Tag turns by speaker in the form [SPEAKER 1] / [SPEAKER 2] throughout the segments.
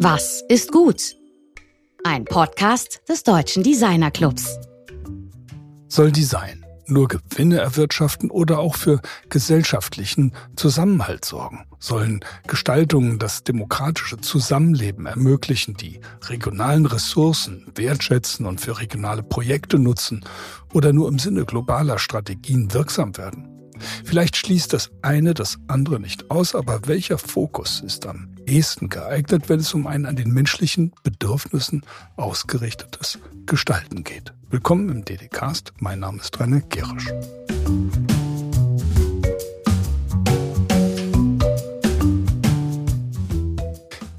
[SPEAKER 1] Was ist gut? Ein Podcast des Deutschen Designer Clubs.
[SPEAKER 2] Soll Design nur Gewinne erwirtschaften oder auch für gesellschaftlichen Zusammenhalt sorgen? Sollen Gestaltungen das demokratische Zusammenleben ermöglichen, die regionalen Ressourcen wertschätzen und für regionale Projekte nutzen oder nur im Sinne globaler Strategien wirksam werden? Vielleicht schließt das eine das andere nicht aus, aber welcher Fokus ist am ehesten geeignet, wenn es um ein an den menschlichen Bedürfnissen ausgerichtetes Gestalten geht? Willkommen im DDcast. Mein Name ist Renne Gerisch.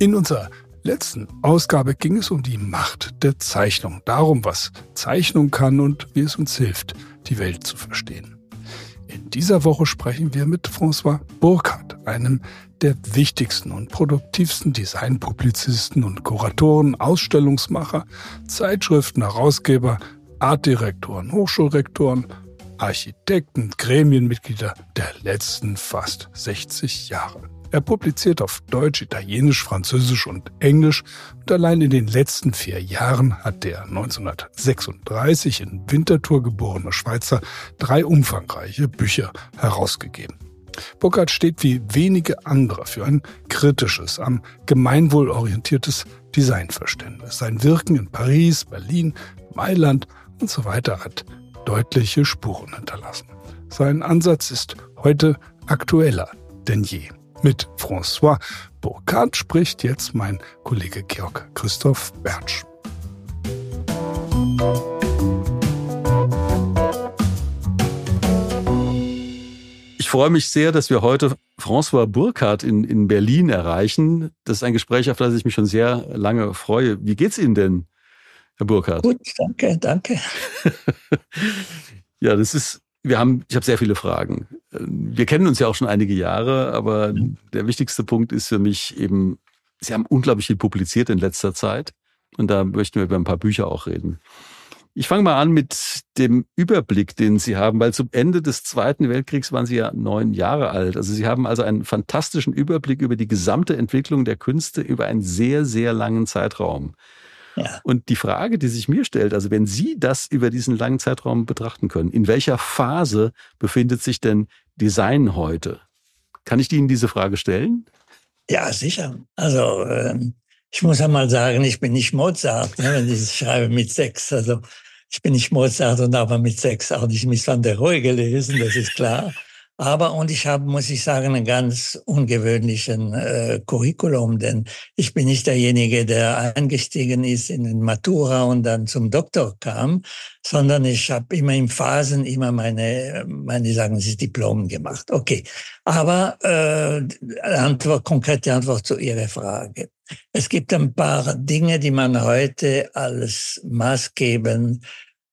[SPEAKER 2] In unserer letzten Ausgabe ging es um die Macht der Zeichnung, darum, was Zeichnung kann und wie es uns hilft, die Welt zu verstehen. In dieser Woche sprechen wir mit François Burkhardt, einem der wichtigsten und produktivsten Designpublizisten und Kuratoren, Ausstellungsmacher, Zeitschriften, Herausgeber, Artdirektoren, Hochschulrektoren, Architekten, Gremienmitglieder der letzten fast 60 Jahre. Er publiziert auf Deutsch, Italienisch, Französisch und Englisch und allein in den letzten vier Jahren hat der 1936 in Winterthur geborene Schweizer drei umfangreiche Bücher herausgegeben. Burkhardt steht wie wenige andere für ein kritisches, am Gemeinwohl orientiertes Designverständnis. Sein Wirken in Paris, Berlin, Mailand und so weiter hat deutliche Spuren hinterlassen. Sein Ansatz ist heute aktueller denn je. Mit François Burkhardt spricht jetzt mein Kollege Georg Christoph Bertsch.
[SPEAKER 3] Ich freue mich sehr, dass wir heute François Burkhardt in, in Berlin erreichen. Das ist ein Gespräch, auf das ich mich schon sehr lange freue. Wie geht's Ihnen denn, Herr Burkhardt?
[SPEAKER 4] Gut, danke, danke.
[SPEAKER 3] ja, das ist wir haben, ich habe sehr viele Fragen. Wir kennen uns ja auch schon einige Jahre, aber der wichtigste Punkt ist für mich eben, Sie haben unglaublich viel publiziert in letzter Zeit und da möchten wir über ein paar Bücher auch reden. Ich fange mal an mit dem Überblick, den Sie haben, weil zum Ende des Zweiten Weltkriegs waren Sie ja neun Jahre alt. Also Sie haben also einen fantastischen Überblick über die gesamte Entwicklung der Künste über einen sehr, sehr langen Zeitraum. Und die Frage, die sich mir stellt, also wenn Sie das über diesen langen Zeitraum betrachten können, in welcher Phase befindet sich denn Design heute? Kann ich Ihnen diese Frage stellen?
[SPEAKER 4] Ja, sicher. Also ähm, ich muss einmal sagen, ich bin nicht Mozart, ne, wenn ich schreibe mit sechs. Also ich bin nicht Mozart und aber mit sechs auch nicht Miss van der Rohe gelesen, das ist klar. Aber, und ich habe, muss ich sagen, einen ganz ungewöhnlichen äh, Curriculum, denn ich bin nicht derjenige, der eingestiegen ist in den Matura und dann zum Doktor kam, sondern ich habe immer in Phasen immer meine, meine sagen Sie, Diplom gemacht. Okay, aber äh, Antwort, konkrete Antwort zu Ihrer Frage. Es gibt ein paar Dinge, die man heute als maßgebend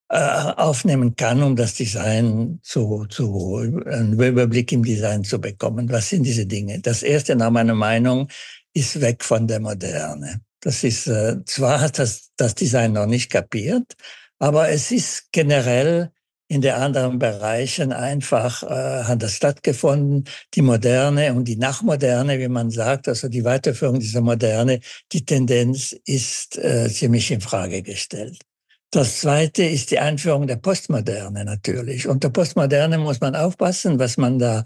[SPEAKER 4] aufnehmen kann, um das Design zu, zu, einen Überblick im Design zu bekommen. Was sind diese Dinge? Das erste nach meiner Meinung ist weg von der Moderne. Das ist, äh, zwar hat das, das Design noch nicht kapiert, aber es ist generell in den anderen Bereichen einfach äh, hat das stattgefunden. Die Moderne und die Nachmoderne, wie man sagt, also die Weiterführung dieser Moderne, die Tendenz ist äh, ziemlich in Frage gestellt. Das zweite ist die Einführung der Postmoderne natürlich. Und der Postmoderne muss man aufpassen, was man da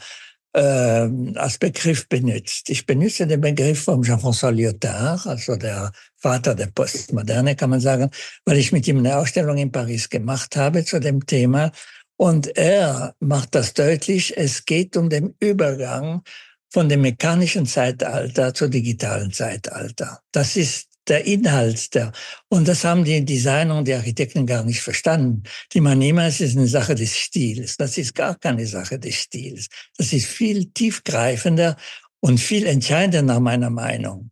[SPEAKER 4] äh, als Begriff benutzt. Ich benutze den Begriff von Jean-François Lyotard, also der Vater der Postmoderne, kann man sagen, weil ich mit ihm eine Ausstellung in Paris gemacht habe zu dem Thema. Und er macht das deutlich, es geht um den Übergang von dem mechanischen Zeitalter zum digitalen Zeitalter. Das ist der Inhalt der. Und das haben die Designer und die Architekten gar nicht verstanden. Die man niemals ist eine Sache des Stils. Das ist gar keine Sache des Stils. Das ist viel tiefgreifender und viel entscheidender nach meiner Meinung.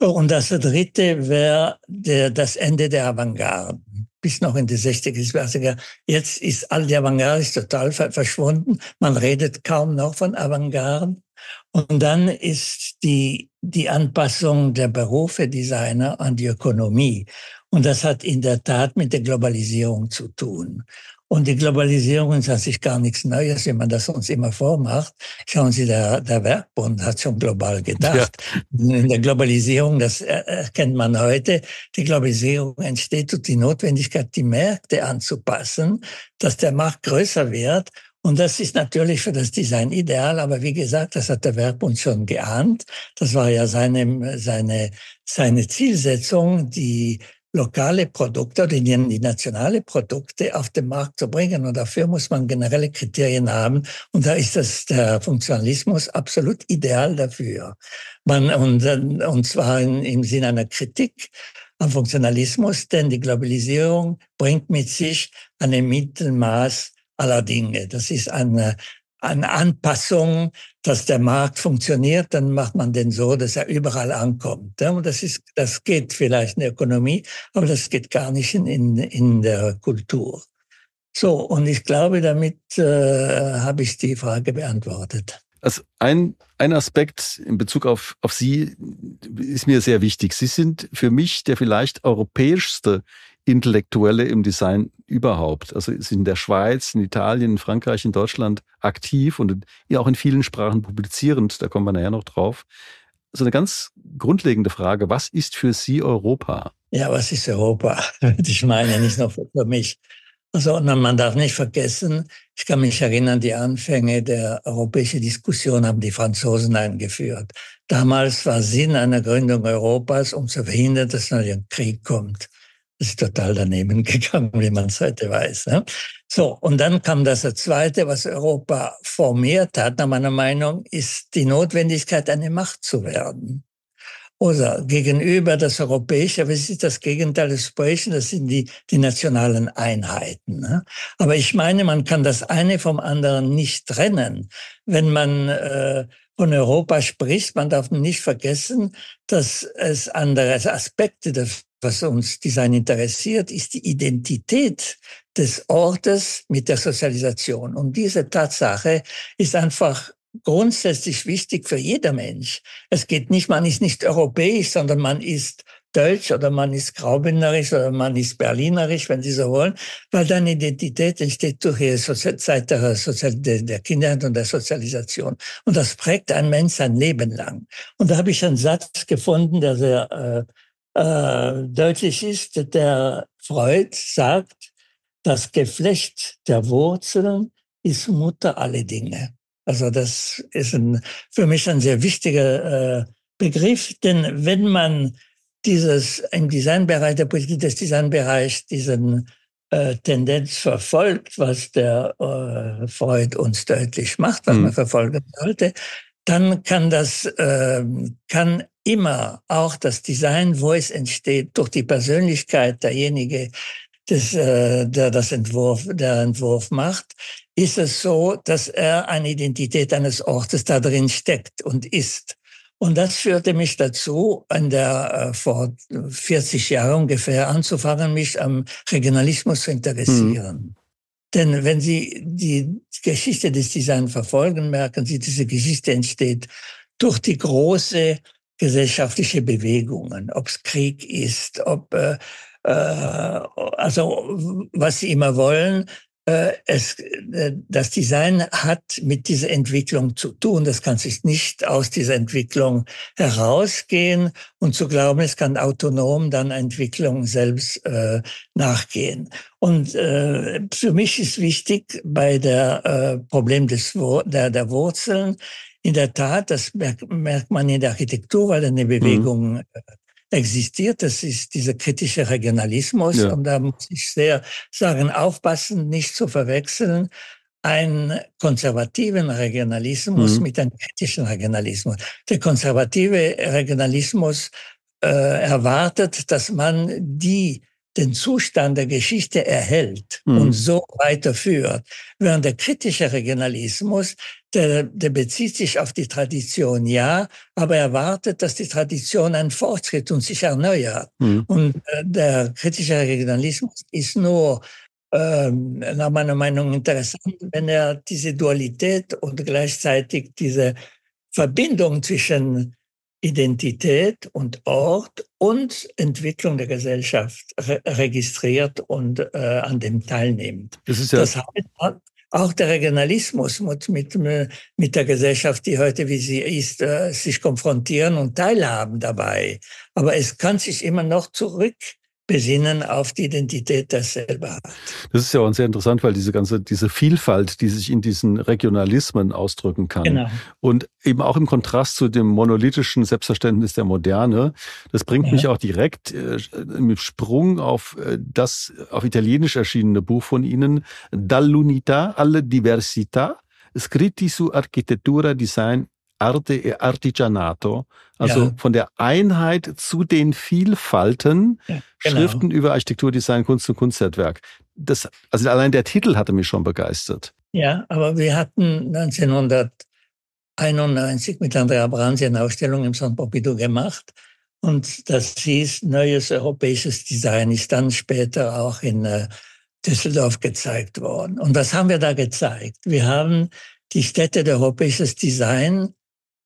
[SPEAKER 4] Und das dritte wäre der, das Ende der Avantgarde. Bis noch in die 60er, 80er. Jetzt ist all die Avantgarde total verschwunden. Man redet kaum noch von Avantgarde. Und dann ist die, die Anpassung der Berufe Designer an die Ökonomie. Und das hat in der Tat mit der Globalisierung zu tun. Und die Globalisierung ist an sich gar nichts Neues, wie man das uns immer vormacht. Schauen Sie, der, der Werkbund hat schon global gedacht. Ja. In der Globalisierung, das erkennt man heute, die Globalisierung entsteht durch die Notwendigkeit, die Märkte anzupassen, dass der Markt größer wird und das ist natürlich für das Design ideal, aber wie gesagt, das hat der Werkbund schon geahnt. Das war ja seine, seine, seine Zielsetzung, die lokale Produkte oder die, nationale Produkte auf den Markt zu bringen. Und dafür muss man generelle Kriterien haben. Und da ist das der Funktionalismus absolut ideal dafür. Man, und, und zwar in, im Sinne einer Kritik am Funktionalismus, denn die Globalisierung bringt mit sich ein Mittelmaß aller Dinge. Das ist eine, eine Anpassung, dass der Markt funktioniert, dann macht man den so, dass er überall ankommt. Und das ist, das geht vielleicht in der Ökonomie, aber das geht gar nicht in, in, der Kultur. So, und ich glaube, damit äh, habe ich die Frage beantwortet.
[SPEAKER 3] Also ein, ein Aspekt in Bezug auf, auf Sie ist mir sehr wichtig. Sie sind für mich der vielleicht europäischste Intellektuelle im Design überhaupt. Also sind in der Schweiz, in Italien, in Frankreich, in Deutschland aktiv und auch in vielen Sprachen publizierend. Da kommen wir nachher noch drauf. So eine ganz grundlegende Frage. Was ist für Sie Europa?
[SPEAKER 4] Ja, was ist Europa? Ich meine, nicht nur für mich. Also man darf nicht vergessen, ich kann mich erinnern, die Anfänge der europäischen Diskussion haben die Franzosen eingeführt. Damals war Sinn einer Gründung Europas, um zu verhindern, dass ein Krieg kommt. Ist total daneben gegangen, wie man es heute weiß. Ne? So, und dann kam das Zweite, was Europa formiert hat, nach meiner Meinung, ist die Notwendigkeit, eine Macht zu werden. Oder gegenüber das Europäische, aber es ist das Gegenteil des Europäischen, das sind die, die nationalen Einheiten. Ne? Aber ich meine, man kann das eine vom anderen nicht trennen. Wenn man äh, von Europa spricht, man darf nicht vergessen, dass es andere Aspekte des was uns Design interessiert, ist die Identität des Ortes mit der Sozialisation. Und diese Tatsache ist einfach grundsätzlich wichtig für jeder Mensch. Es geht nicht, man ist nicht europäisch, sondern man ist Deutsch oder man ist Graubündnerisch oder man ist Berlinerisch, wenn Sie so wollen, weil deine Identität entsteht durch die Zeit der, Sozial der Kindheit und der Sozialisation. Und das prägt ein Mensch sein Leben lang. Und da habe ich einen Satz gefunden, der sehr äh, äh, deutlich ist, der Freud sagt, das Geflecht der Wurzeln ist Mutter alle Dinge. Also das ist ein, für mich ein sehr wichtiger äh, Begriff, denn wenn man dieses im Designbereich, der Politik des Designbereichs, diesen äh, Tendenz verfolgt, was der äh, Freud uns deutlich macht, was mhm. man verfolgen sollte, dann kann das, äh, kann immer auch das Design, wo es entsteht, durch die Persönlichkeit derjenige, des, äh, der das Entwurf, der Entwurf macht, ist es so, dass er eine Identität eines Ortes da drin steckt und ist. Und das führte mich dazu, an der, äh, vor 40 Jahren ungefähr anzufangen, mich am Regionalismus zu interessieren. Mhm. Denn wenn Sie die Geschichte des Designs verfolgen, merken Sie, diese Geschichte entsteht durch die große gesellschaftliche Bewegungen, ob es Krieg ist, ob äh, äh, also was sie immer wollen. Äh, es, äh, das Design hat mit dieser Entwicklung zu tun. Das kann sich nicht aus dieser Entwicklung herausgehen und zu glauben, es kann autonom dann Entwicklung selbst äh, nachgehen. Und äh, für mich ist wichtig bei der äh, Problem des der, der Wurzeln in der Tat, das merkt, man in der Architektur, weil eine Bewegung mhm. existiert. Das ist dieser kritische Regionalismus. Ja. Und da muss ich sehr sagen, aufpassen, nicht zu verwechseln einen konservativen Regionalismus mhm. mit einem kritischen Regionalismus. Der konservative Regionalismus äh, erwartet, dass man die den Zustand der Geschichte erhält mhm. und so weiterführt. Während der kritische Regionalismus, der, der bezieht sich auf die Tradition, ja, aber erwartet, dass die Tradition einen Fortschritt und sich erneuert. Mhm. Und äh, der kritische Regionalismus ist nur ähm, nach meiner Meinung interessant, wenn er diese Dualität und gleichzeitig diese Verbindung zwischen Identität und Ort und Entwicklung der Gesellschaft re registriert und äh, an dem teilnimmt.
[SPEAKER 3] Das, ist ja
[SPEAKER 4] das heißt, auch der Regionalismus muss mit, mit der Gesellschaft, die heute wie sie ist, äh, sich konfrontieren und teilhaben dabei. Aber es kann sich immer noch zurück besinnen auf die Identität der selber hat.
[SPEAKER 3] Das ist ja auch sehr interessant, weil diese ganze, diese Vielfalt, die sich in diesen Regionalismen ausdrücken kann. Genau. Und eben auch im Kontrast zu dem monolithischen Selbstverständnis der Moderne. Das bringt ja. mich auch direkt äh, mit Sprung auf äh, das auf Italienisch erschienene Buch von Ihnen, Dall'unità alle diversità, scritti su architettura, design Arte e Artigianato, also ja. von der Einheit zu den Vielfalten, ja, genau. Schriften über Architektur, Design, Kunst und Kunsthandwerk. Das, also allein der Titel hatte mich schon begeistert.
[SPEAKER 4] Ja, aber wir hatten 1991 mit Andrea Bransi eine Ausstellung im San Pompidou gemacht. Und das hieß Neues europäisches Design, ist dann später auch in äh, Düsseldorf gezeigt worden. Und was haben wir da gezeigt? Wir haben die Städte der europäisches Design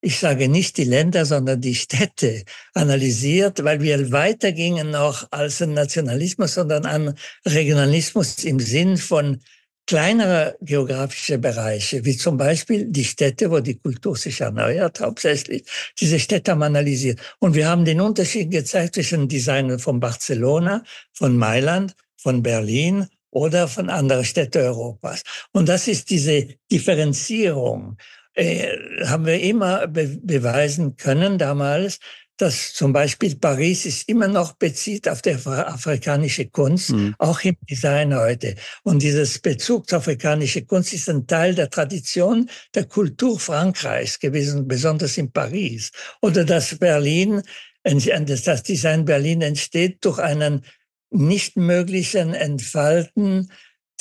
[SPEAKER 4] ich sage nicht die Länder, sondern die Städte analysiert, weil wir weitergingen noch als ein Nationalismus, sondern an Regionalismus im Sinn von kleinerer geografische Bereiche, wie zum Beispiel die Städte, wo die Kultur sich erneuert, hauptsächlich. Diese Städte haben analysiert. Und wir haben den Unterschied gezeigt zwischen Designen von Barcelona, von Mailand, von Berlin oder von anderen Städten Europas. Und das ist diese Differenzierung äh, haben wir immer be beweisen können damals, dass zum Beispiel Paris ist immer noch bezieht auf die afrikanische Kunst, mhm. auch im Design heute. Und dieses Bezug zur afrikanischen Kunst ist ein Teil der Tradition der Kultur Frankreichs gewesen, besonders in Paris. Oder dass Berlin, das Design Berlin entsteht durch einen nicht möglichen Entfalten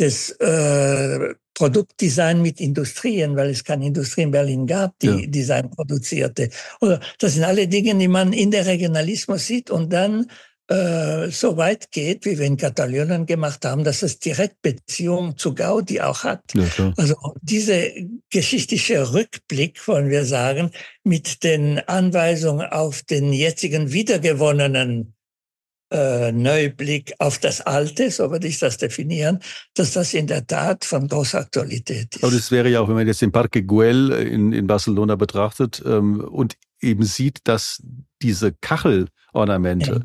[SPEAKER 4] des äh, Produktdesign mit Industrien, weil es keine Industrie in Berlin gab, die ja. Design produzierte. Oder das sind alle Dinge, die man in der Regionalismus sieht und dann äh, so weit geht, wie wir in Katalonien gemacht haben, dass es direkt Beziehung zu Gaudi auch hat. Ja, also diese geschichtliche Rückblick, wollen wir sagen, mit den Anweisungen auf den jetzigen wiedergewonnenen äh, Neublick auf das Alte, so würde ich das definieren, dass das in der Tat von großer Aktualität ist.
[SPEAKER 3] Aber das wäre ja auch, wenn man jetzt den Parque Güell in, in Barcelona betrachtet ähm, und eben sieht, dass diese Kachelornamente, ja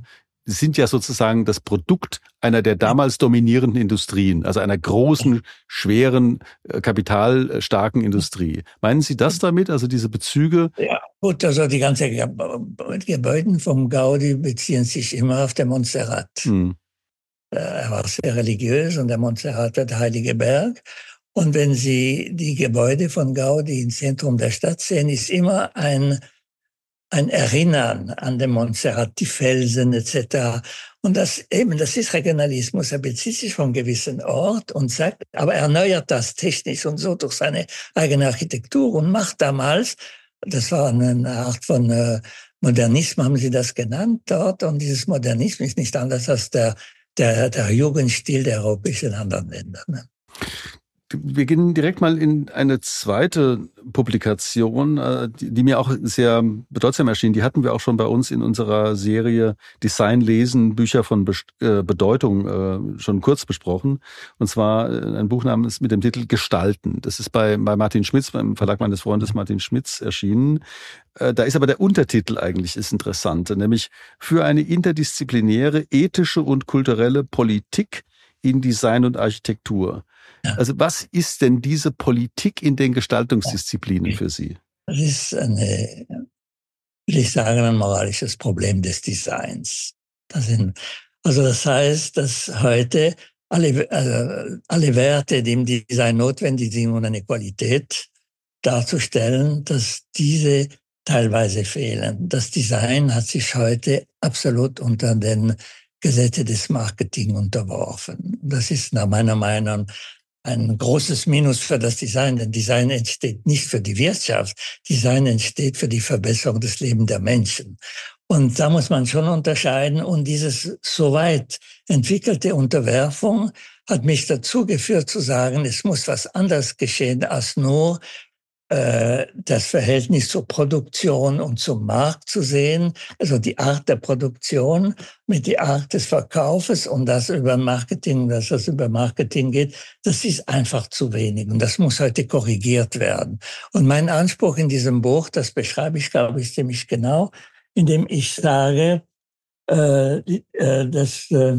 [SPEAKER 3] sind ja sozusagen das Produkt einer der damals dominierenden Industrien, also einer großen, schweren, äh, kapitalstarken Industrie. Meinen Sie das damit, also diese Bezüge?
[SPEAKER 4] Ja, gut, also die ganzen Gebäude vom Gaudi beziehen sich immer auf den Montserrat. Hm. Äh, er war sehr religiös und der Montserrat war der heilige Berg. Und wenn Sie die Gebäude von Gaudi im Zentrum der Stadt sehen, ist immer ein ein Erinnern an den Montserrat, die Felsen etc. Und das eben, das ist Regionalismus. Er bezieht sich einem gewissen Ort und sagt, aber er erneuert das technisch und so durch seine eigene Architektur und macht damals, das war eine Art von äh, Modernismus, haben sie das genannt dort. Und dieses Modernismus ist nicht anders als der, der, der Jugendstil der europäischen anderen Länder. Ne?
[SPEAKER 3] Wir gehen direkt mal in eine zweite Publikation, äh, die, mir auch sehr bedeutsam erschien. Die hatten wir auch schon bei uns in unserer Serie Design lesen, Bücher von äh, Bedeutung äh, schon kurz besprochen. Und zwar ein Buch namens mit dem Titel Gestalten. Das ist bei, bei Martin Schmitz, beim Verlag meines Freundes Martin Schmitz erschienen. Da ist aber der Untertitel eigentlich das Interessante, nämlich für eine interdisziplinäre, ethische und kulturelle Politik in Design und Architektur. Also was ist denn diese Politik in den Gestaltungsdisziplinen für Sie?
[SPEAKER 4] Das ist eine, will ich sagen, ein moralisches Problem des Designs. Das sind, also das heißt, dass heute alle, also alle Werte, die im Design notwendig sind, um eine Qualität darzustellen, dass diese teilweise fehlen. Das Design hat sich heute absolut unter den Gesetze des Marketing unterworfen. Das ist nach meiner Meinung ein großes Minus für das Design, denn Design entsteht nicht für die Wirtschaft, Design entsteht für die Verbesserung des Lebens der Menschen. Und da muss man schon unterscheiden. Und dieses so weit entwickelte Unterwerfung hat mich dazu geführt zu sagen, es muss was anderes geschehen als nur das Verhältnis zur Produktion und zum Markt zu sehen, also die Art der Produktion mit die Art des Verkaufes und das über Marketing, dass das über Marketing geht, das ist einfach zu wenig und das muss heute korrigiert werden. Und mein Anspruch in diesem Buch, das beschreibe ich, glaube ich, ziemlich genau, indem ich sage, äh, äh, dass äh,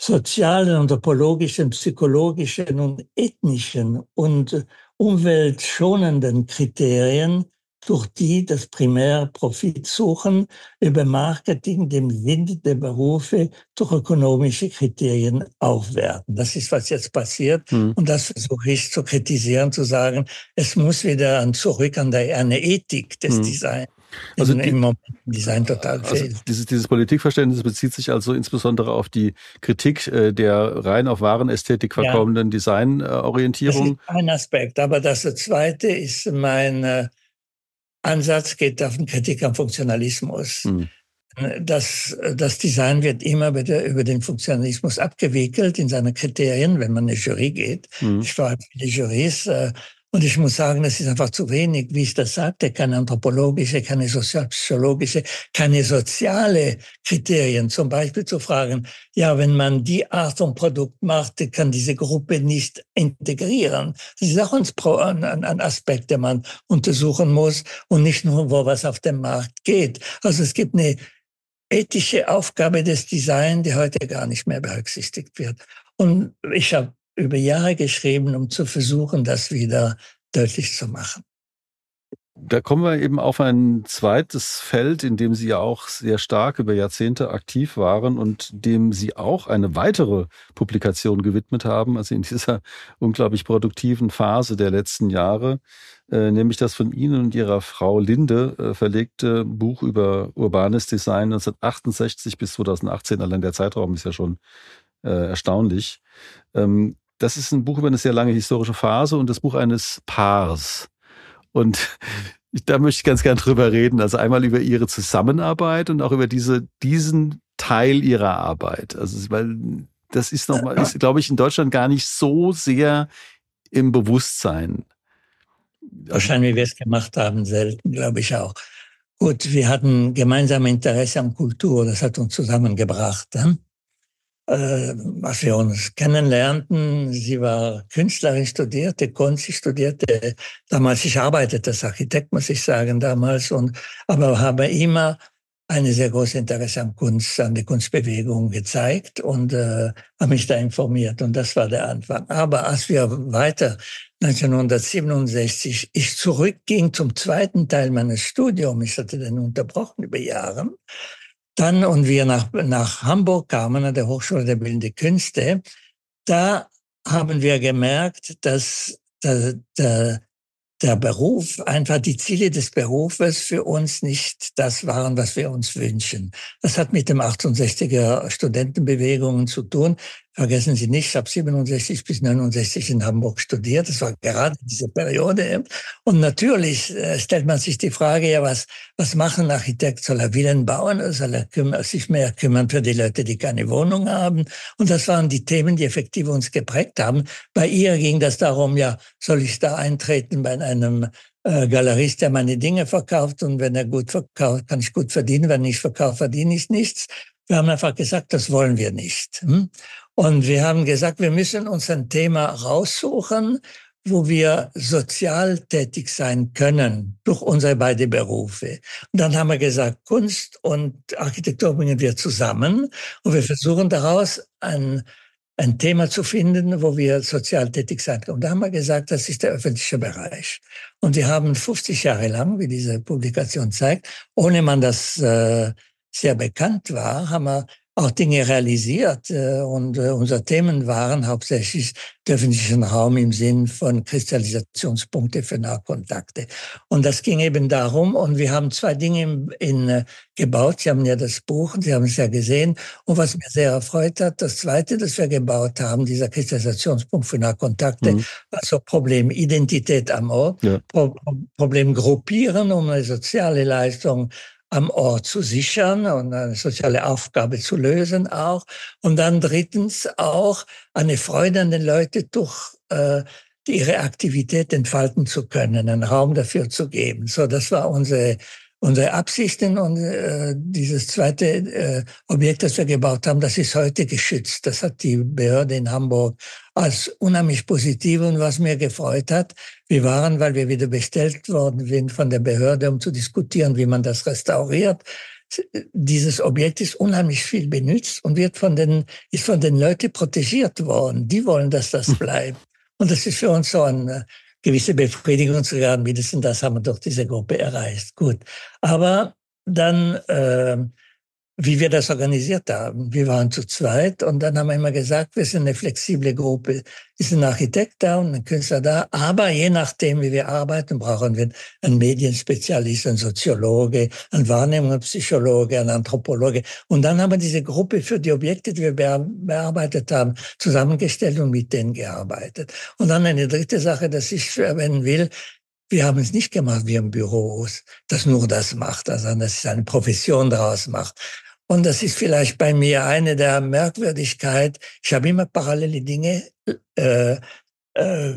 [SPEAKER 4] sozialen, anthropologischen, psychologischen und ethnischen und umweltschonenden Kriterien, durch die das Primärprofit suchen, über Marketing dem Wind der Berufe durch ökonomische Kriterien aufwerten. Das ist, was jetzt passiert. Mhm. Und das versuche ich zu kritisieren, zu sagen, es muss wieder an zurück an der, eine Ethik des mhm. Designs also die, im Design total also fehlt.
[SPEAKER 3] Dieses, dieses Politikverständnis bezieht sich also insbesondere auf die Kritik äh, der rein auf Warenästhetik verkommenen ja. Designorientierung.
[SPEAKER 4] Das ist ein Aspekt, aber das zweite ist mein äh, Ansatz geht auf eine Kritik am Funktionalismus. Hm. Das, das Design wird immer wieder über den Funktionalismus abgewickelt in seine Kriterien, wenn man eine Jury geht. Hm. Ich war viele Jurys, äh, und ich muss sagen, das ist einfach zu wenig, wie ich das sagte, keine anthropologische, keine sozialpsychologische, keine soziale Kriterien. Zum Beispiel zu fragen, ja, wenn man die Art von Produkt macht, kann diese Gruppe nicht integrieren. Das ist auch ein, Aspekt, der man untersuchen muss und nicht nur, wo was auf dem Markt geht. Also es gibt eine ethische Aufgabe des Design, die heute gar nicht mehr berücksichtigt wird. Und ich habe über Jahre geschrieben, um zu versuchen, das wieder deutlich zu machen.
[SPEAKER 3] Da kommen wir eben auf ein zweites Feld, in dem Sie ja auch sehr stark über Jahrzehnte aktiv waren und dem Sie auch eine weitere Publikation gewidmet haben, also in dieser unglaublich produktiven Phase der letzten Jahre, äh, nämlich das von Ihnen und Ihrer Frau Linde äh, verlegte Buch über urbanes Design 1968 bis 2018. Allein der Zeitraum ist ja schon äh, erstaunlich. Das ist ein Buch über eine sehr lange historische Phase und das Buch eines Paars. Und da möchte ich ganz gern drüber reden. Also einmal über ihre Zusammenarbeit und auch über diese, diesen Teil ihrer Arbeit. Also, weil das ist nochmal, ist, glaube ich, in Deutschland gar nicht so sehr im Bewusstsein.
[SPEAKER 4] Wahrscheinlich, wie wir es gemacht haben, selten, glaube ich auch. Gut, wir hatten gemeinsame Interesse an Kultur, das hat uns zusammengebracht. Hm? Äh, als wir uns kennenlernten, sie war Künstlerin, studierte Kunst, sie studierte damals, ich arbeitete als Architekt, muss ich sagen, damals, und, aber habe immer eine sehr große Interesse an Kunst, an der Kunstbewegung gezeigt und äh, habe mich da informiert. Und das war der Anfang. Aber als wir weiter 1967 ich zurückging zum zweiten Teil meines Studiums, ich hatte den unterbrochen über Jahre, dann, und wir nach, nach Hamburg kamen, an der Hochschule der Bildenden Künste, da haben wir gemerkt, dass der, der, der Beruf, einfach die Ziele des Berufes für uns nicht das waren, was wir uns wünschen. Das hat mit dem 68er Studentenbewegungen zu tun. Vergessen Sie nicht, ich habe 67 bis 69 in Hamburg studiert. Das war gerade diese Periode. Und natürlich äh, stellt man sich die Frage, ja, was, was machen ein Architekt? Soll er Villen bauen oder soll er sich mehr kümmern für die Leute, die keine Wohnung haben? Und das waren die Themen, die effektiv uns geprägt haben. Bei ihr ging das darum, ja, soll ich da eintreten bei einem äh, Galerist, der meine Dinge verkauft und wenn er gut verkauft, kann ich gut verdienen. Wenn ich verkaufe, verdiene ich nichts. Wir haben einfach gesagt, das wollen wir nicht. Hm? Und wir haben gesagt, wir müssen uns ein Thema raussuchen, wo wir sozial tätig sein können durch unsere beiden Berufe. Und dann haben wir gesagt, Kunst und Architektur bringen wir zusammen und wir versuchen daraus ein, ein Thema zu finden, wo wir sozial tätig sein können. Und da haben wir gesagt, das ist der öffentliche Bereich. Und wir haben 50 Jahre lang, wie diese Publikation zeigt, ohne man das äh, sehr bekannt war, haben wir auch Dinge realisiert. Äh, und äh, unsere Themen waren hauptsächlich der öffentliche Raum im Sinn von Kristallisationspunkte für Nahkontakte. Und das ging eben darum. Und wir haben zwei Dinge in, in, äh, gebaut. Sie haben ja das Buch, Sie haben es ja gesehen. Und was mir sehr erfreut hat, das zweite, das wir gebaut haben, dieser Kristallisationspunkt für Nahkontakte, mhm. also Problem Identität am Ort, ja. Pro Problem Gruppieren, um eine soziale Leistung am Ort zu sichern und eine soziale Aufgabe zu lösen auch. Und dann drittens auch eine Freude an den Leuten durch äh, ihre Aktivität entfalten zu können, einen Raum dafür zu geben. So, das war unsere unsere Absichten und äh, dieses zweite äh, Objekt, das wir gebaut haben, das ist heute geschützt. Das hat die Behörde in Hamburg als unheimlich positiv und was mir gefreut hat. Wir waren, weil wir wieder bestellt worden sind von der Behörde, um zu diskutieren, wie man das restauriert. Dieses Objekt ist unheimlich viel benutzt und wird von den, ist von den Leuten protegiert worden. Die wollen, dass das bleibt. Und das ist für uns so ein gewisse Befriedigung zu haben, mindestens das haben wir durch diese Gruppe erreicht. Gut. Aber dann äh, wie wir das organisiert haben. Wir waren zu zweit und dann haben wir immer gesagt, wir sind eine flexible Gruppe. Ist ein Architekt da und ein Künstler da, aber je nachdem, wie wir arbeiten, brauchen wir einen Medienspezialist, einen Soziologe, einen Wahrnehmungspsychologe, einen Anthropologe. Und dann haben wir diese Gruppe für die Objekte, die wir bearbeitet haben, zusammengestellt und mit denen gearbeitet. Und dann eine dritte Sache, dass ich erwähnen will, wir haben es nicht gemacht wie im Büros, das nur das macht, also dass es eine Profession daraus macht. Und das ist vielleicht bei mir eine der Merkwürdigkeit. Ich habe immer parallele Dinge äh, äh,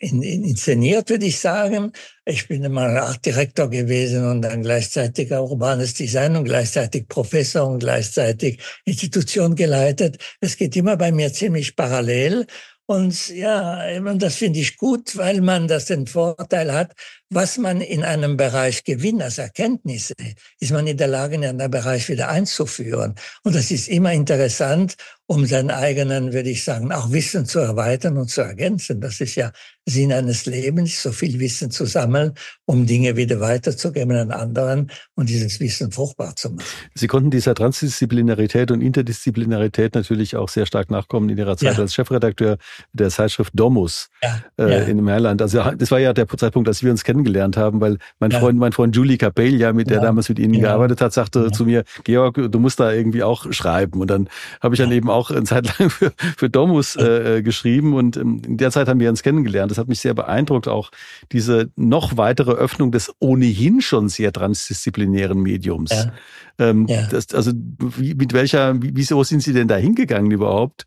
[SPEAKER 4] in, in, inszeniert, würde ich sagen. Ich bin immer Artdirektor gewesen und dann gleichzeitig urbanes Design und gleichzeitig Professor und gleichzeitig Institution geleitet. Es geht immer bei mir ziemlich parallel. Und ja, das finde ich gut, weil man das den Vorteil hat, was man in einem Bereich gewinnt als Erkenntnisse, ist man in der Lage, in einem Bereich wieder einzuführen. Und das ist immer interessant, um seinen eigenen, würde ich sagen, auch Wissen zu erweitern und zu ergänzen. Das ist ja Sinn eines Lebens, so viel Wissen zu sammeln, um Dinge wieder weiterzugeben an anderen und dieses Wissen fruchtbar zu machen.
[SPEAKER 3] Sie konnten dieser Transdisziplinarität und Interdisziplinarität natürlich auch sehr stark nachkommen in Ihrer Zeit ja. als Chefredakteur der Zeitschrift Domus ja. Äh, ja. in Mailand. Also das war ja der Zeitpunkt, als wir uns kennen kennengelernt haben, weil mein Freund, mein Freund Julie Capel, ja, mit der ja. damals mit Ihnen ja. gearbeitet hat, sagte ja. zu mir, Georg, du musst da irgendwie auch schreiben. Und dann habe ich dann eben auch eine Zeit lang für, für Domus äh, äh, geschrieben und ähm, in der Zeit haben wir uns kennengelernt. Das hat mich sehr beeindruckt, auch diese noch weitere Öffnung des ohnehin schon sehr transdisziplinären Mediums. Ähm, das, also wie, mit welcher, wie, wieso sind Sie denn da hingegangen überhaupt?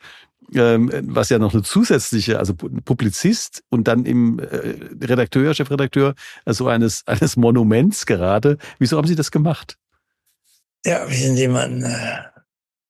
[SPEAKER 3] Ähm, was ja noch eine zusätzliche, also Publizist und dann im äh, Redakteur, Chefredakteur, also eines, eines Monuments gerade. Wieso haben Sie das gemacht?
[SPEAKER 4] Ja, wissen Sie, man, äh,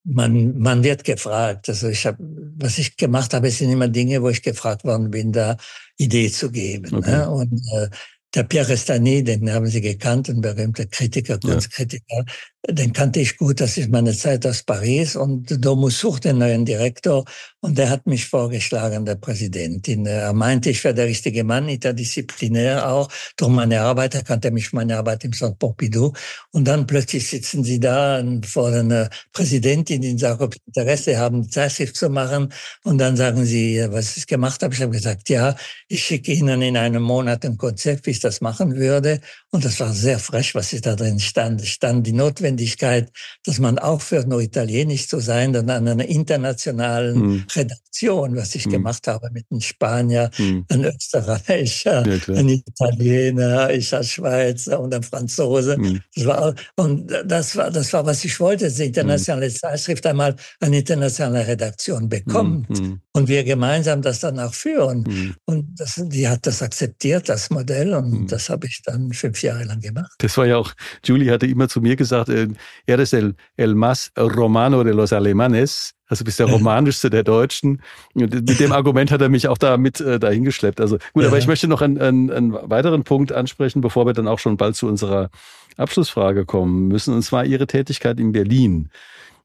[SPEAKER 4] man, man wird gefragt. Also ich habe, was ich gemacht habe, sind immer Dinge, wo ich gefragt worden bin, da Idee zu geben. Okay. Ne? Und äh, der Pierre Restany, den haben Sie gekannt, ein berühmter Kritiker, Kunstkritiker, ja den kannte ich gut, das ist meine Zeit aus Paris und Domus sucht den neuen Direktor und der hat mich vorgeschlagen, der Präsidentin. Er meinte, ich wäre der richtige Mann, interdisziplinär auch, durch meine Arbeit, er kannte mich meine Arbeit im Centre Pompidou und dann plötzlich sitzen sie da vor einer Präsidentin, die sagt, ob sie Interesse haben, Zeitschrift zu machen und dann sagen sie, was ich gemacht habe. Ich habe gesagt, ja, ich schicke Ihnen in einem Monat ein Konzept, wie ich das machen würde und das war sehr frech, was da drin stand. Stand die Notwendigkeit Notwendigkeit, dass man aufhört, nur italienisch zu sein, sondern an einer internationalen hm. Redaktion, was ich hm. gemacht habe mit einem Spanier, hm. einem Österreicher, ja, einem Italiener, ich als Schweizer und einem Franzose. Das war, und das war, das war, was ich wollte, dass die internationale. Zeitschrift einmal eine internationale Redaktion bekommt und wir gemeinsam das dann auch führen. Und das, die hat das akzeptiert, das Modell, und das habe ich dann fünf Jahre lang gemacht.
[SPEAKER 3] Das war ja auch, Julie hatte immer zu mir gesagt, äh, eres el, el más romano de los alemanes, also bist der romanischste der Deutschen. Und mit dem Argument hat er mich auch da mit äh, dahin geschleppt. Also gut, ja. aber ich möchte noch einen, einen, einen weiteren Punkt ansprechen, bevor wir dann auch schon bald zu unserer Abschlussfrage kommen müssen, und zwar Ihre Tätigkeit in Berlin.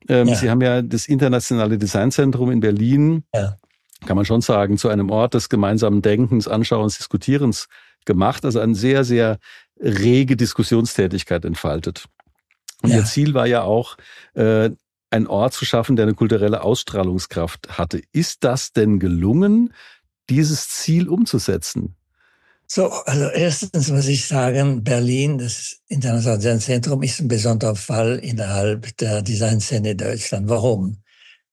[SPEAKER 3] Ähm, ja. Sie haben ja das Internationale Designzentrum in Berlin, ja. kann man schon sagen, zu einem Ort des gemeinsamen Denkens, Anschauens, Diskutierens gemacht, also eine sehr, sehr rege Diskussionstätigkeit entfaltet. Und ja. ihr Ziel war ja auch, äh, einen Ort zu schaffen, der eine kulturelle Ausstrahlungskraft hatte. Ist das denn gelungen, dieses Ziel umzusetzen?
[SPEAKER 4] So, also erstens muss ich sagen, Berlin, das Internationale Designzentrum, ist ein besonderer Fall innerhalb der Designszene Deutschland. Warum?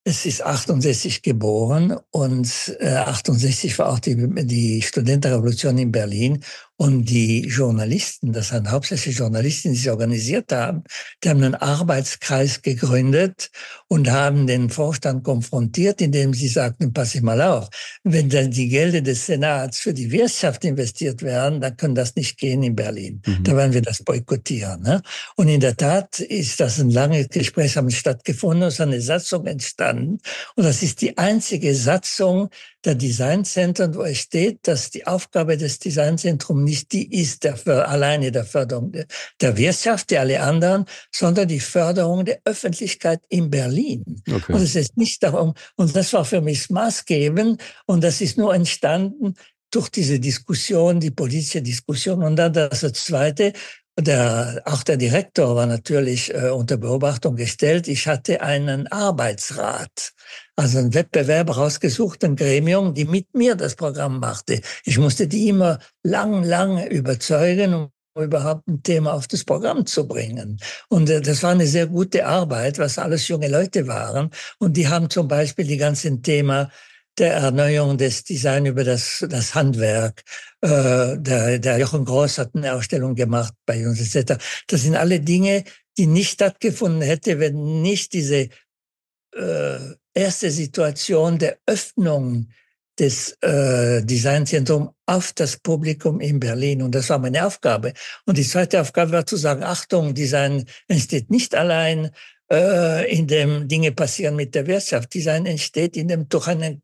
[SPEAKER 4] Es ist 68 geboren und äh, 68 war auch die, die Studentenrevolution in Berlin Und die Journalisten, das sind hauptsächlich Journalisten, die sich organisiert haben, die haben einen Arbeitskreis gegründet und haben den Vorstand konfrontiert, indem sie sagten, pass ich mal auf, wenn dann die Gelder des Senats für die Wirtschaft investiert werden, dann kann das nicht gehen in Berlin. Mhm. Da werden wir das boykottieren. Ne? Und in der Tat ist das ein langes Gespräch haben stattgefunden, es ist eine Satzung entstanden. Und das ist die einzige Satzung, der Designzentren, wo es steht, dass die Aufgabe des Designzentrums nicht die ist, der, alleine der Förderung der Wirtschaft, die alle anderen, sondern die Förderung der Öffentlichkeit in Berlin. Okay. Und es ist nicht darum, und das war für mich maßgebend, und das ist nur entstanden durch diese Diskussion, die politische Diskussion. Und dann das Zweite, der, auch der Direktor war natürlich äh, unter Beobachtung gestellt. Ich hatte einen Arbeitsrat, also einen Wettbewerb rausgesucht, ein Gremium, die mit mir das Programm machte. Ich musste die immer lang, lang überzeugen, um überhaupt ein Thema auf das Programm zu bringen. Und äh, das war eine sehr gute Arbeit, was alles junge Leute waren. Und die haben zum Beispiel die ganzen Thema der Erneuerung des Design über das, das Handwerk. Äh, der, der Jochen Groß hat eine Ausstellung gemacht bei uns etc. Das sind alle Dinge, die nicht stattgefunden hätte, wenn nicht diese äh, erste Situation der Öffnung des äh, Designzentrums auf das Publikum in Berlin. Und das war meine Aufgabe. Und die zweite Aufgabe war zu sagen, Achtung, Design entsteht nicht allein, äh, in dem Dinge passieren mit der Wirtschaft. Design entsteht in dem durch einen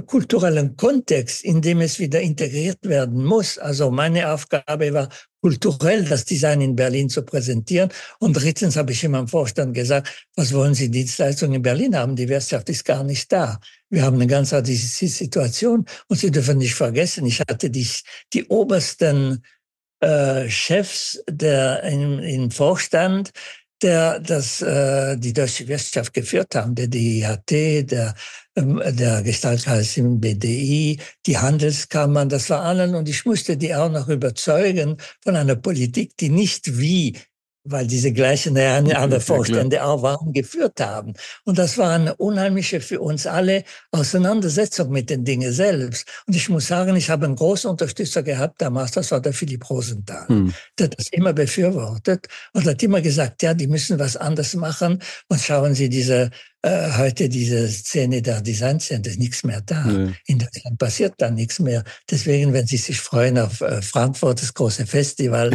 [SPEAKER 4] kulturellen Kontext, in dem es wieder integriert werden muss. Also meine Aufgabe war, kulturell das Design in Berlin zu präsentieren. Und drittens habe ich immer im Vorstand gesagt, was wollen Sie Dienstleistungen in Berlin haben? Die Wirtschaft ist gar nicht da. Wir haben eine ganz andere Situation. Und Sie dürfen nicht vergessen, ich hatte die, die obersten äh, Chefs der, im, im Vorstand, der das, äh, die deutsche Wirtschaft geführt haben, der DIHT, der, ähm, der Gestaltkreis im BDI, die Handelskammern, das war allen und ich musste die auch noch überzeugen von einer Politik, die nicht wie weil diese gleichen Herren andere Vorstände auch waren, geführt haben. Und das war eine unheimliche für uns alle Auseinandersetzung mit den Dingen selbst. Und ich muss sagen, ich habe einen großen Unterstützer gehabt damals, das war der Philipp Rosenthal. Hm. Der hat das immer befürwortet und hat immer gesagt, ja, die müssen was anderes machen. Und schauen Sie diese äh, heute diese Szene der Design Center, nichts mehr da. Nee. In Deutschland passiert da nichts mehr. Deswegen, wenn Sie sich freuen auf äh, Frankfurt, das große Festival,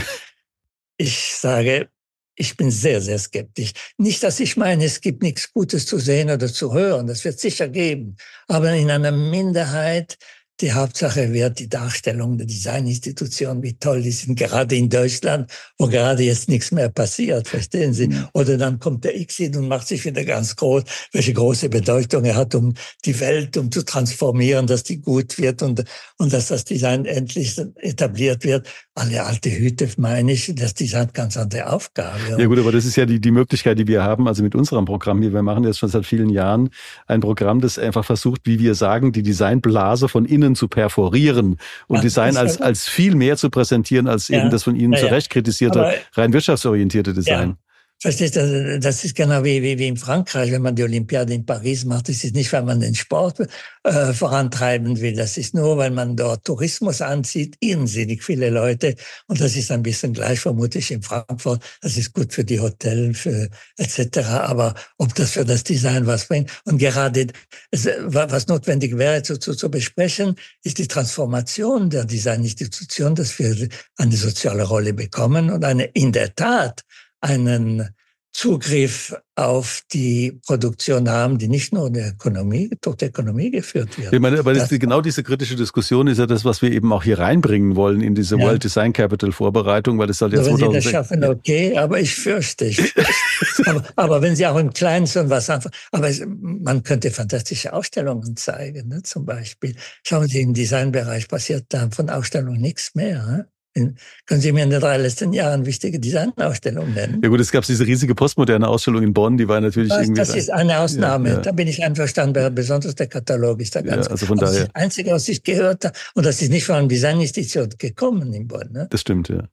[SPEAKER 4] ich sage, ich bin sehr, sehr skeptisch. Nicht, dass ich meine, es gibt nichts Gutes zu sehen oder zu hören. Das wird sicher geben. Aber in einer Minderheit die Hauptsache wird die Darstellung der Designinstitutionen, wie toll die sind, gerade in Deutschland, wo gerade jetzt nichts mehr passiert, verstehen Sie? Mhm. Oder dann kommt der Xid und macht sich wieder ganz groß, welche große Bedeutung er hat, um die Welt, um zu transformieren, dass die gut wird und, und dass das Design endlich etabliert wird. Alle alte Hüte, meine ich, das Design hat ganz andere Aufgabe.
[SPEAKER 3] Ja gut, aber das ist ja die, die Möglichkeit, die wir haben, also mit unserem Programm hier. Wir machen jetzt schon seit vielen Jahren ein Programm, das einfach versucht, wie wir sagen, die Designblase von innen Innen zu perforieren und ja, Design als, als viel mehr zu präsentieren als ja, eben das von Ihnen ja, zu Recht kritisierte, rein wirtschaftsorientierte Design.
[SPEAKER 4] Verstehst du, das ist genau wie, wie, wie in Frankreich, wenn man die Olympiade in Paris macht. Das ist nicht, weil man den Sport äh, vorantreiben will. Das ist nur, weil man dort Tourismus anzieht, irrsinnig viele Leute. Und das ist ein bisschen gleich vermutlich in Frankfurt. Das ist gut für die Hotels, für etc. Aber ob das für das Design was bringt und gerade was notwendig wäre zu, zu, zu besprechen, ist die Transformation der Designinstitution, dass wir eine soziale Rolle bekommen und eine in der Tat einen Zugriff auf die Produktion haben, die nicht nur in der Ökonomie, durch die Ökonomie geführt wird.
[SPEAKER 3] Ich meine, aber das, genau diese kritische Diskussion ist ja das, was wir eben auch hier reinbringen wollen in diese ja. World Design Capital Vorbereitung, weil das soll ja
[SPEAKER 4] also Wenn Sie das schaffen, okay, aber ich fürchte, ich fürchte. aber, aber, wenn Sie auch im Kleinen so was anfangen, aber es, man könnte fantastische Ausstellungen zeigen, ne, zum Beispiel. Schauen Sie, im Designbereich passiert da von Ausstellungen nichts mehr. Ne? Können Sie mir in den drei letzten Jahren wichtige Designausstellungen nennen?
[SPEAKER 3] Ja gut, es gab diese riesige postmoderne Ausstellung in Bonn, die war natürlich
[SPEAKER 4] das,
[SPEAKER 3] irgendwie...
[SPEAKER 4] Das ist eine Ausnahme, ja, ja. da bin ich einverstanden, besonders der Katalog ist da ganz
[SPEAKER 3] ja, also von daher. Das,
[SPEAKER 4] ist das Einzige, was ich gehört habe, und das ist nicht von einem Designinstitut gekommen in Bonn. Ne?
[SPEAKER 3] Das stimmt, ja.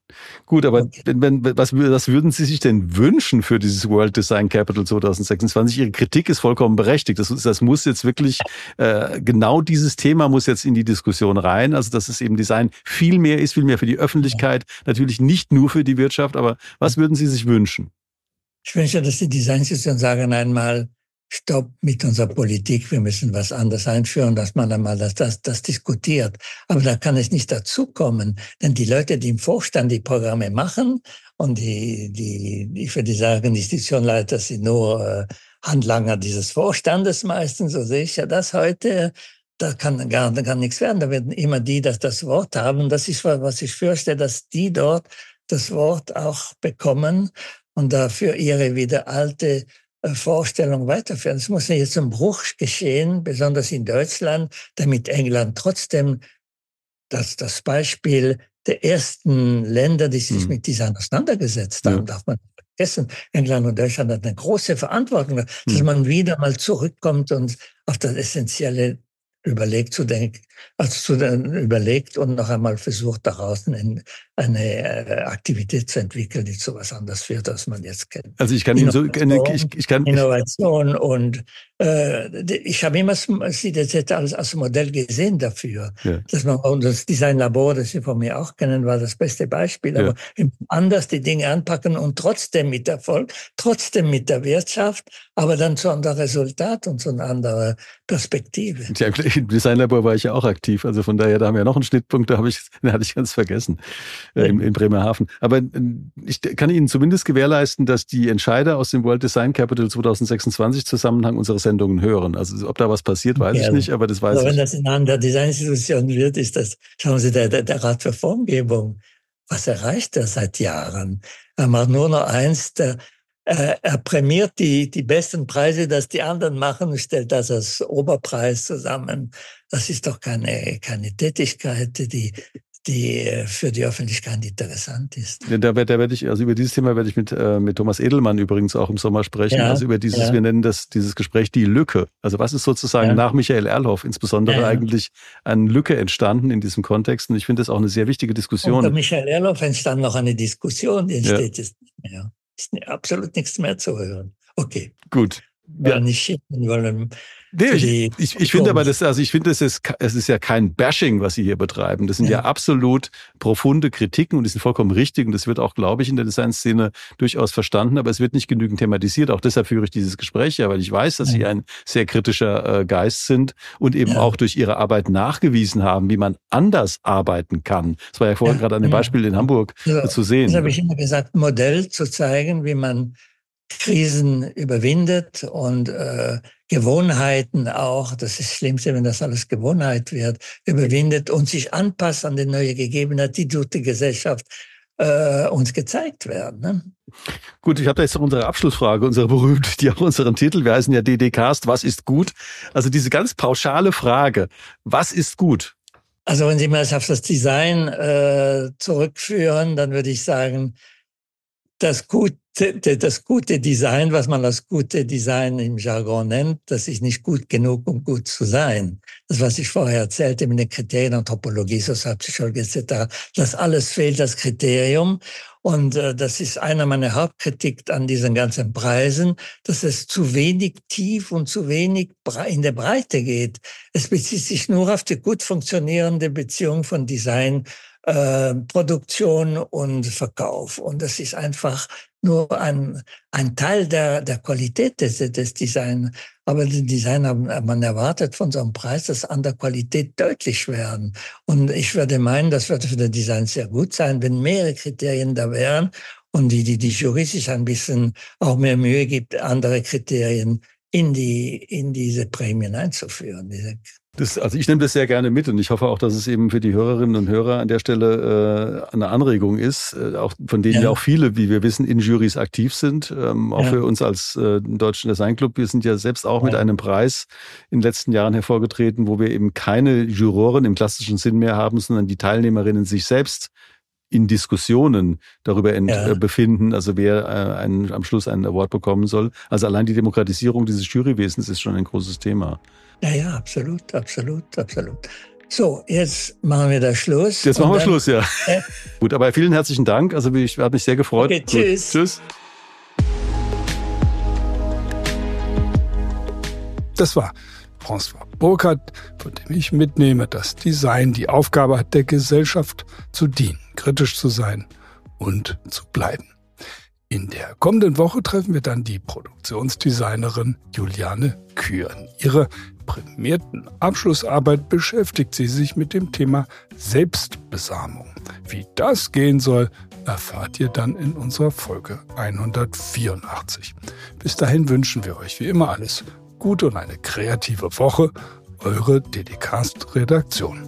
[SPEAKER 3] Gut, aber okay. wenn, wenn, was, was würden Sie sich denn wünschen für dieses World Design Capital 2026? Ihre Kritik ist vollkommen berechtigt. Das, das muss jetzt wirklich, äh, genau dieses Thema muss jetzt in die Diskussion rein, also dass es eben Design viel mehr ist, viel mehr für die Öffentlichkeit Öffentlichkeit, natürlich nicht nur für die Wirtschaft, aber was würden Sie sich wünschen?
[SPEAKER 4] Ich wünsche, dass die Designinstitutionen sagen einmal, Stopp mit unserer Politik, wir müssen was anderes einführen, dass man einmal das, das, das diskutiert. Aber da kann es nicht dazukommen, denn die Leute, die im Vorstand die Programme machen und die, die, für die sagen, die Institutionleiter sind nur äh, Handlanger dieses Vorstandes meistens, so sehe ich ja das heute, da kann gar, gar nichts werden. Da werden immer die, dass das Wort haben. Das ist, was ich fürchte, dass die dort das Wort auch bekommen und dafür ihre wieder alte äh, Vorstellung weiterführen. Es muss jetzt ein Bruch geschehen, besonders in Deutschland, damit England trotzdem das, das Beispiel der ersten Länder, die sich mhm. mit dieser auseinandergesetzt haben, ja. darf man vergessen. England und Deutschland hat eine große Verantwortung, dass mhm. man wieder mal zurückkommt und auf das Essentielle überlegt zu denken, also zu, überlegt und noch einmal versucht, daraus eine, eine äh, Aktivität zu entwickeln, die zu was anderes wird, als man jetzt kennt.
[SPEAKER 3] Also ich kann Ihnen so, ich, ich kann
[SPEAKER 4] Innovation und ich habe immer Sie das alles als Modell gesehen dafür, ja. dass man und das Designlabor, das Sie von mir auch kennen, war das beste Beispiel. Aber ja. anders die Dinge anpacken und trotzdem mit Erfolg, trotzdem mit der Wirtschaft, aber dann zu einem Resultat und zu einer anderen Perspektive.
[SPEAKER 3] Ja, Im Designlabor war ich ja auch aktiv. Also von daher, da haben wir ja noch einen Schnittpunkt, da habe ich, den hatte ich ganz vergessen, äh, in, in Bremerhaven. Aber äh, ich kann Ihnen zumindest gewährleisten, dass die Entscheider aus dem World Design Capital 2026 Zusammenhang unsere Sendungen hören. Also ob da was passiert, weiß ja, ich nicht, aber das weiß aber
[SPEAKER 4] ich. Wenn das in einer der Designinstitutionen wird, ist das, schauen Sie, der, der, der Rat für Formgebung, was erreicht er seit Jahren? Er macht nur noch eins, der, er, er prämiert die, die besten Preise, dass die anderen machen stellt das als Oberpreis zusammen. Das ist doch keine, keine Tätigkeit, die, die für die Öffentlichkeit interessant ist.
[SPEAKER 3] Ja, da werde, da werde ich, also über dieses Thema werde ich mit, äh, mit Thomas Edelmann übrigens auch im Sommer sprechen. Ja, also über dieses, ja. wir nennen das, dieses Gespräch die Lücke. Also was ist sozusagen nach Michael Erlhoff insbesondere eigentlich eine Lücke entstanden in diesem Kontext? Und ich finde das auch eine sehr wichtige Diskussion.
[SPEAKER 4] Unter Michael Erlhoff entstand noch eine Diskussion, die entsteht jetzt nicht mehr. Ist absolut nichts mehr zu hören. Okay.
[SPEAKER 3] Gut.
[SPEAKER 4] Ja. Nicht schicken wollen.
[SPEAKER 3] Nee, ich, ich, finde aber, das, also ich finde, es ist, es ist ja kein Bashing, was Sie hier betreiben. Das sind ja. ja absolut profunde Kritiken und die sind vollkommen richtig und das wird auch, glaube ich, in der Designszene durchaus verstanden, aber es wird nicht genügend thematisiert. Auch deshalb führe ich dieses Gespräch ja, weil ich weiß, dass ja. Sie ein sehr kritischer äh, Geist sind und eben ja. auch durch Ihre Arbeit nachgewiesen haben, wie man anders arbeiten kann. Das war ja vorhin gerade an dem Beispiel in Hamburg also, zu sehen.
[SPEAKER 4] Das habe ich immer gesagt, Modell zu zeigen, wie man Krisen überwindet und äh, Gewohnheiten auch, das ist das Schlimmste, wenn das alles Gewohnheit wird, überwindet und sich anpasst an die neue Gegebenheit, die durch die Gesellschaft äh, uns gezeigt werden. Ne?
[SPEAKER 3] Gut, ich habe da jetzt noch unsere Abschlussfrage, unsere berühmte, die auch unseren Titel, wir heißen ja DDcast, was ist gut? Also diese ganz pauschale Frage, was ist gut?
[SPEAKER 4] Also wenn Sie mal auf das Design äh, zurückführen, dann würde ich sagen, das Gute, das gute Design, was man das gute Design im Jargon nennt, das ist nicht gut genug, um gut zu sein. Das, was ich vorher erzählte mit den Kriterien Anthropologie, Sozialpsychologie etc., das alles fehlt, das Kriterium. Und äh, das ist einer meiner Hauptkritik an diesen ganzen Preisen, dass es zu wenig tief und zu wenig in der Breite geht. Es bezieht sich nur auf die gut funktionierende Beziehung von Design äh, Produktion und Verkauf. Und das ist einfach nur ein, ein Teil der, der Qualität des, des Designs. Aber den Design, man erwartet von so einem Preis, dass an der Qualität deutlich werden. Und ich würde meinen, das würde für den Design sehr gut sein, wenn mehrere Kriterien da wären und die, die, die Jury sich ein bisschen auch mehr Mühe gibt, andere Kriterien in die, in diese Prämien einzuführen. Diese
[SPEAKER 3] das, also ich nehme das sehr gerne mit und ich hoffe auch, dass es eben für die Hörerinnen und Hörer an der Stelle äh, eine Anregung ist, äh, auch von denen ja. ja. auch viele, wie wir wissen, in Juries aktiv sind. Ähm, auch ja. für uns als äh, Deutschen Designclub. Wir sind ja selbst auch ja. mit einem Preis in den letzten Jahren hervorgetreten, wo wir eben keine Juroren im klassischen Sinn mehr haben, sondern die Teilnehmerinnen sich selbst in Diskussionen darüber ent, ja. Äh, befinden, also wer äh, einen, am Schluss einen Award bekommen soll. Also allein die Demokratisierung dieses Jurywesens ist schon ein großes Thema.
[SPEAKER 4] Ja, ja, absolut, absolut, absolut. So, jetzt machen wir da Schluss.
[SPEAKER 3] Jetzt machen wir dann, Schluss, ja. Äh, Gut, aber vielen herzlichen Dank. Also ich habe mich sehr gefreut.
[SPEAKER 4] Okay, tschüss.
[SPEAKER 3] Gut, tschüss.
[SPEAKER 2] Das war François Burkhardt, von dem ich mitnehme, dass Design die Aufgabe hat, der Gesellschaft zu dienen. Kritisch zu sein und zu bleiben. In der kommenden Woche treffen wir dann die Produktionsdesignerin Juliane Kühren. Ihre prämierten Abschlussarbeit beschäftigt sie sich mit dem Thema Selbstbesamung. Wie das gehen soll, erfahrt ihr dann in unserer Folge 184. Bis dahin wünschen wir euch wie immer alles Gute und eine kreative Woche. Eure DDcast Redaktion.